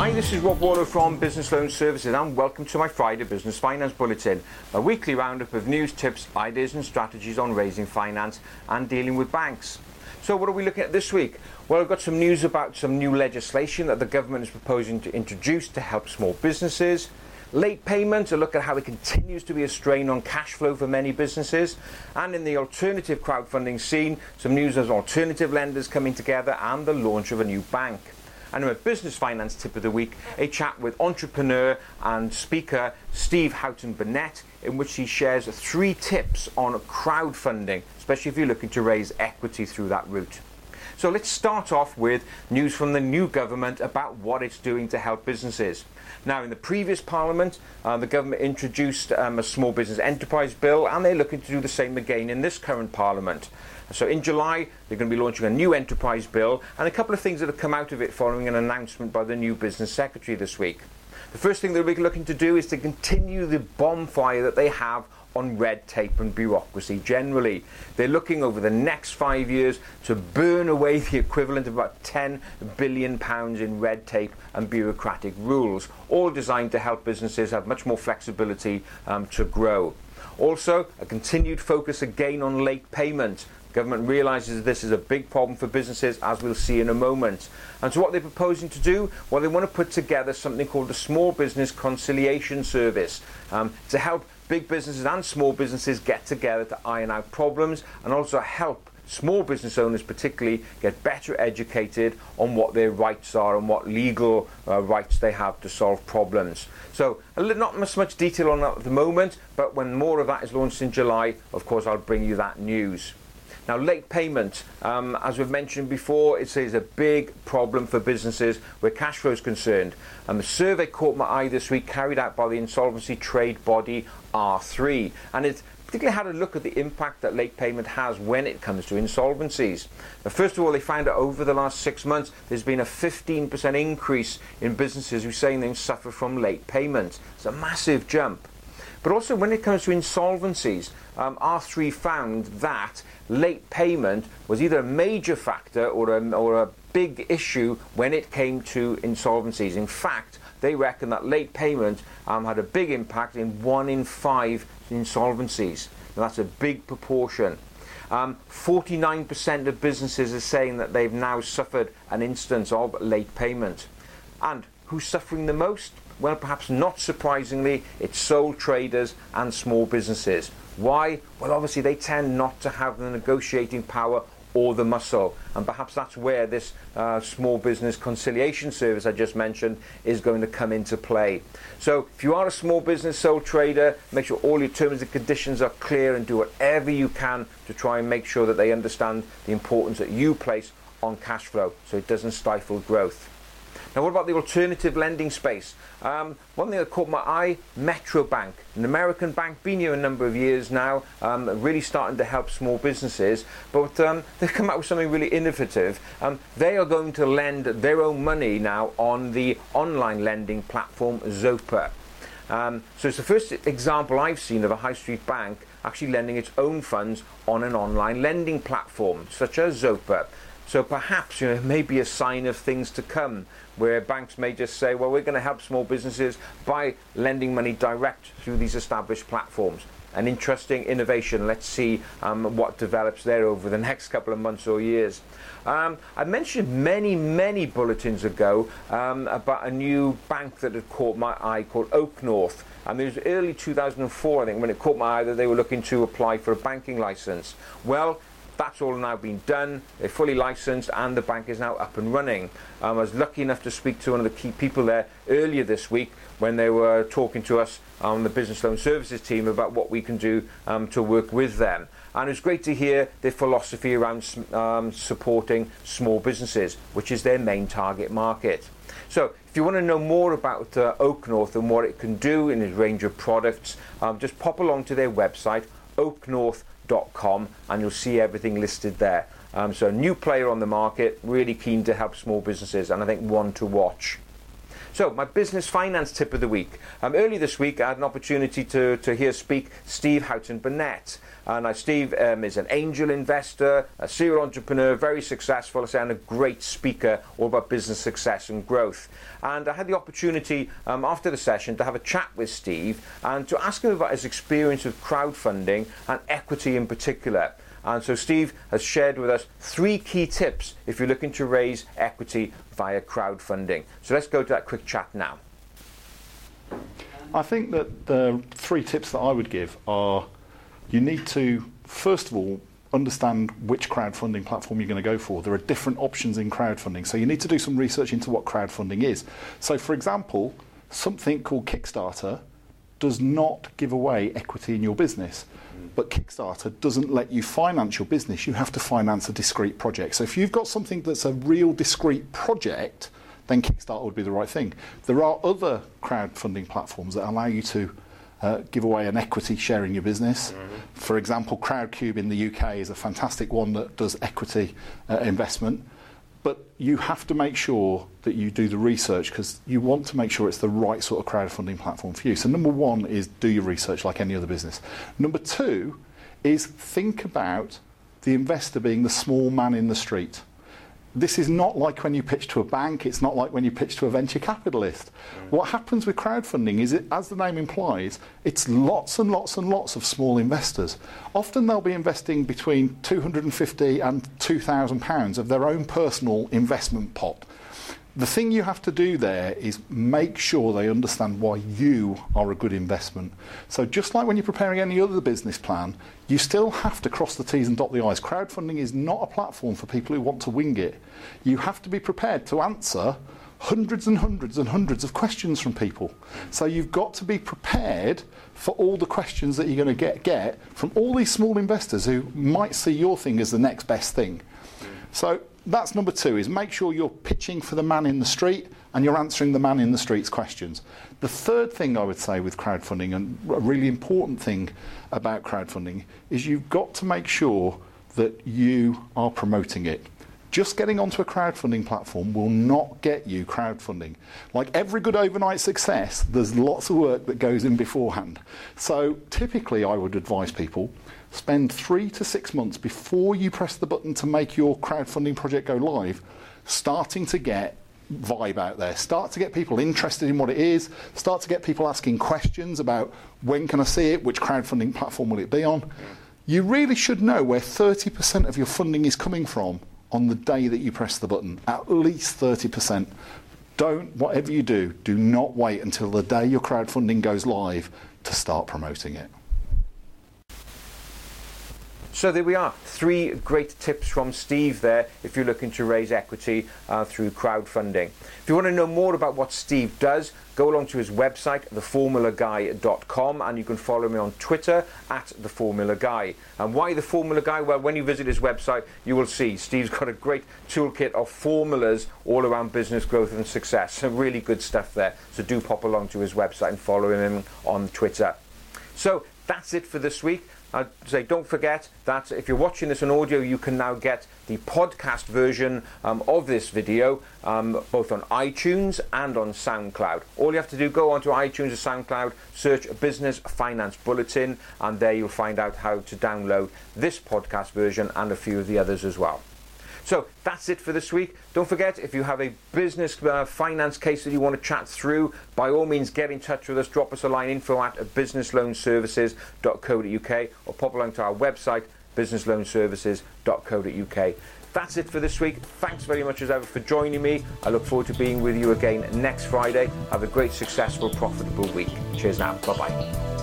Hi, this is Rob Warlow from Business Loan Services and welcome to my Friday Business Finance Bulletin, a weekly roundup of news, tips, ideas and strategies on raising finance and dealing with banks. So what are we looking at this week? Well, I've got some news about some new legislation that the government is proposing to introduce to help small businesses. Late payments, a look at how it continues to be a strain on cash flow for many businesses. And in the alternative crowdfunding scene, some news of alternative lenders coming together and the launch of a new bank. And in my business finance tip of the week, a chat with entrepreneur and speaker Steve Houghton Burnett, in which he shares three tips on crowdfunding, especially if you're looking to raise equity through that route. So let's start off with news from the new government about what it's doing to help businesses. Now, in the previous Parliament, uh, the government introduced um, a small business enterprise bill, and they're looking to do the same again in this current Parliament. So in July, they're going to be launching a new enterprise bill, and a couple of things that have come out of it following an announcement by the new business secretary this week. The first thing they'll be looking to do is to continue the bonfire that they have on red tape and bureaucracy generally. They're looking over the next five years to burn away the equivalent of about 10 billion pounds in red tape and bureaucratic rules, all designed to help businesses have much more flexibility um, to grow. Also, a continued focus again on late payment. Government realises this is a big problem for businesses, as we'll see in a moment. And so, what they're proposing to do? Well, they want to put together something called the Small Business Conciliation Service um, to help big businesses and small businesses get together to iron out problems and also help small business owners particularly get better educated on what their rights are and what legal uh, rights they have to solve problems. So not much, much detail on that at the moment, but when more of that is launched in July, of course I'll bring you that news. Now, late payment, um, as we've mentioned before, it is a big problem for businesses where cash flow is concerned. And the survey caught my eye this week, carried out by the insolvency trade body R3, and it particularly had a look at the impact that late payment has when it comes to insolvencies. Now, first of all, they found that over the last six months, there's been a 15% increase in businesses who say they suffer from late payment. It's a massive jump. But also, when it comes to insolvencies, um, R3 found that late payment was either a major factor or a, or a big issue when it came to insolvencies. In fact, they reckon that late payment um, had a big impact in one in five insolvencies. Now, that's a big proportion. Um, 49% of businesses are saying that they've now suffered an instance of late payment. And who's suffering the most? Well, perhaps not surprisingly, it's sole traders and small businesses. Why? Well, obviously, they tend not to have the negotiating power or the muscle. And perhaps that's where this uh, small business conciliation service I just mentioned is going to come into play. So if you are a small business sole trader, make sure all your terms and conditions are clear and do whatever you can to try and make sure that they understand the importance that you place on cash flow so it doesn't stifle growth. Now, what about the alternative lending space? Um, one thing that caught my eye, Metro Bank, an American bank, been here a number of years now, um, really starting to help small businesses, but um, they've come up with something really innovative. Um, they are going to lend their own money now on the online lending platform Zopa. Um, so it's the first example I've seen of a high street bank actually lending its own funds on an online lending platform, such as Zopa. So perhaps you know, it may be a sign of things to come where banks may just say, well, we're going to help small businesses by lending money direct through these established platforms. An interesting innovation. Let's see um, what develops there over the next couple of months or years. Um, I mentioned many, many bulletins ago um, about a new bank that had caught my eye called Oak North. And it was early 2004, I think, when it caught my eye that they were looking to apply for a banking license. Well, that's all now been done. They're fully licensed and the bank is now up and running. Um, I was lucky enough to speak to one of the key people there earlier this week when they were talking to us on the business loan services team about what we can do um, to work with them. And it was great to hear their philosophy around um, supporting small businesses, which is their main target market. So, if you want to know more about uh, Oak North and what it can do in its range of products, um, just pop along to their website, oaknorth.com and you'll see everything listed there. Um, so a new player on the market, really keen to help small businesses, and I think one to watch. So, my business finance tip of the week. Um, early this week, I had an opportunity to, to hear speak Steve Houghton Burnett. And uh, Steve um, is an angel investor, a serial entrepreneur, very successful, and a great speaker all about business success and growth. And I had the opportunity um, after the session to have a chat with Steve and to ask him about his experience with crowdfunding and equity in particular. And so Steve has shared with us three key tips if you're looking to raise equity via crowdfunding. So let's go to that quick chat now. I think that the three tips that I would give are you need to, first of all, understand which crowdfunding platform you're going to go for. There are different options in crowdfunding, so you need to do some research into what crowdfunding is. So, for example, something called Kickstarter does not give away equity in your business. But Kickstarter doesn't let you finance your business. You have to finance a discrete project. So if you've got something that's a real discrete project, then Kickstarter would be the right thing. There are other crowdfunding platforms that allow you to uh, give away an equity share in your business. Mm-hmm. For example, Crowdcube in the UK is a fantastic one that does equity uh, investment. But you have to make sure that you do the research because you want to make sure it's the right sort of crowdfunding platform for you. So, number one is do your research like any other business. Number two is think about the investor being the small man in the street this is not like when you pitch to a bank, it's not like when you pitch to a venture capitalist. Mm. What happens with crowdfunding is, it, as the name implies, it's lots and lots and lots of small investors. Often they'll be investing between 250 and 2,000 pounds of their own personal investment pot the thing you have to do there is make sure they understand why you are a good investment. So, just like when you're preparing any other business plan, you still have to cross the T's and dot the I's. Crowdfunding is not a platform for people who want to wing it. You have to be prepared to answer hundreds and hundreds and hundreds of questions from people. So, you've got to be prepared for all the questions that you're going to get, get from all these small investors who might see your thing as the next best thing. So, that's number two is make sure you're pitching for the man in the street and you're answering the man in the street's questions. The third thing I would say with crowdfunding, and a really important thing about crowdfunding, is you've got to make sure that you are promoting it. Just getting onto a crowdfunding platform will not get you crowdfunding. Like every good overnight success, there's lots of work that goes in beforehand. So typically, I would advise people spend three to six months before you press the button to make your crowdfunding project go live, starting to get vibe out there. Start to get people interested in what it is. Start to get people asking questions about when can I see it, which crowdfunding platform will it be on. You really should know where 30% of your funding is coming from on the day that you press the button. At least 30%. Don't, whatever you do, do not wait until the day your crowdfunding goes live to start promoting it. So there we are, three great tips from Steve there if you're looking to raise equity uh, through crowdfunding. If you want to know more about what Steve does, go along to his website, theformulaguy.com, and you can follow me on Twitter at theformulaguy. And why the Formula Guy? Well, when you visit his website, you will see Steve's got a great toolkit of formulas all around business growth and success. Some really good stuff there. So do pop along to his website and follow him on Twitter. So that's it for this week. I'd say don't forget that if you're watching this on audio, you can now get the podcast version um, of this video um, both on iTunes and on SoundCloud. All you have to do, go onto iTunes or SoundCloud, search Business Finance Bulletin, and there you'll find out how to download this podcast version and a few of the others as well. So that's it for this week. Don't forget, if you have a business uh, finance case that you want to chat through, by all means get in touch with us. Drop us a line info at businessloanservices.co.uk or pop along to our website, businessloanservices.co.uk. That's it for this week. Thanks very much as ever for joining me. I look forward to being with you again next Friday. Have a great, successful, profitable week. Cheers now. Bye bye.